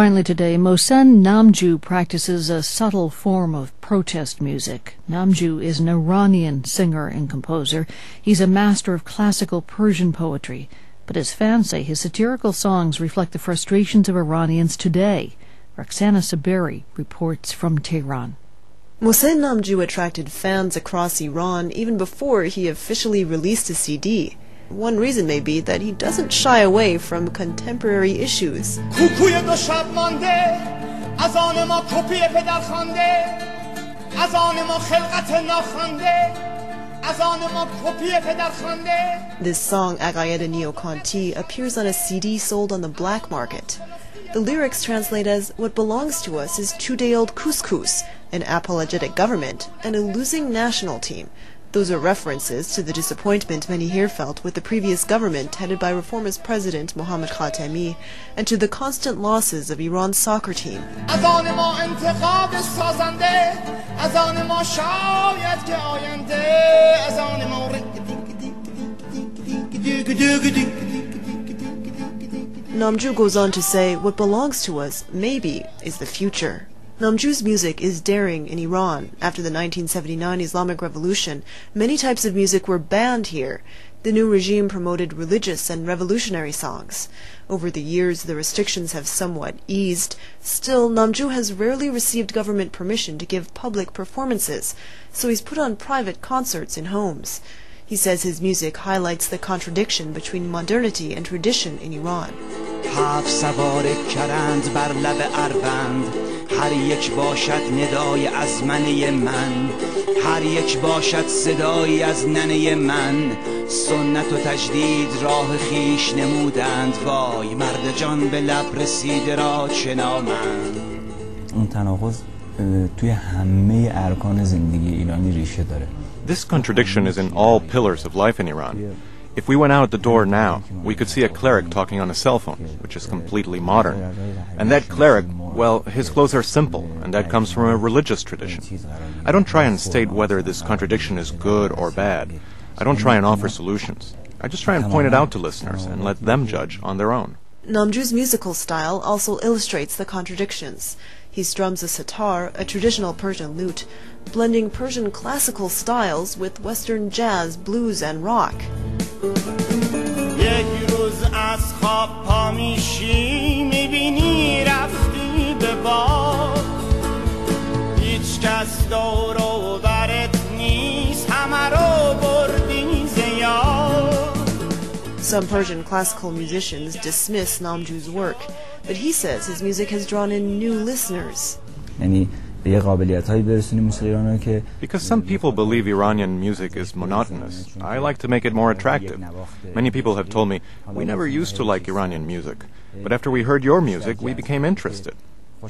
Finally today, Mohsen Namjoo practices a subtle form of protest music. Namjoo is an Iranian singer and composer. He's a master of classical Persian poetry, but his fans say his satirical songs reflect the frustrations of Iranians today. Roxana Saberi reports from Tehran. Mohsen Namjoo attracted fans across Iran even before he officially released a CD. One reason may be that he doesn't shy away from contemporary issues. This song, Aqaid Neo-Kanti, appears on a CD sold on the black market. The lyrics translate as, What belongs to us is two-day-old couscous, an apologetic government, and a losing national team, those are references to the disappointment many here felt with the previous government headed by reformist President Mohammad Khatami and to the constant losses of Iran's soccer team. Namjoo goes on to say, what belongs to us, maybe, is the future. Namjoo's music is daring in Iran. After the 1979 Islamic Revolution, many types of music were banned here. The new regime promoted religious and revolutionary songs. Over the years, the restrictions have somewhat eased. Still, Namjoo has rarely received government permission to give public performances, so he's put on private concerts in homes. He says his music highlights the contradiction between modernity and tradition in Iran. هر یک باشد ندای از منه من. هر یک باشد صدایی از ننه من. سنت و تجدید راه خیش نمودند. وای مرد جان به لب رسیده را چه نامند. اون تناقض توی همه ارکان زندگی ایرانی ریشه داره. This contradiction is in all pillars of life in Iran. If we went out the door now, we could see a cleric talking on a cell phone, which is completely modern. And that cleric, well, his clothes are simple, and that comes from a religious tradition. I don't try and state whether this contradiction is good or bad. I don't try and offer solutions. I just try and point it out to listeners and let them judge on their own. Namjoo's musical style also illustrates the contradictions. He strums a sitar, a traditional Persian lute, blending Persian classical styles with Western jazz, blues, and rock. یک روز از خواب پا میشی میبینی رفتی به باد هیچ کس دور و برت نیست همه رو بردی Some Persian classical musicians dismiss Namjoo's work, but he says his music has drawn in new listeners. Any. Because some people believe Iranian music is monotonous, I like to make it more attractive. Many people have told me, we never used to like Iranian music, but after we heard your music, we became interested.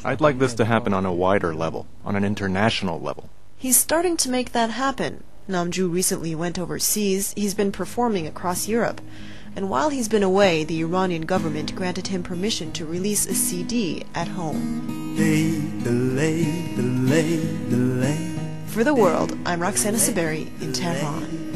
I'd like this to happen on a wider level, on an international level. He's starting to make that happen. Namjoo recently went overseas. He's been performing across Europe. And while he's been away, the Iranian government granted him permission to release a CD at home. Delay, delay, delay, For the world, I'm Roxana Saberi in Tehran.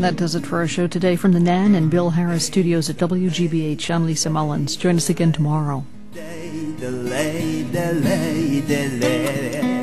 That does it for our show today from the Nan and Bill Harris studios at WGBH. I'm Lisa Mullins. Join us again tomorrow. Delay, delay, delay,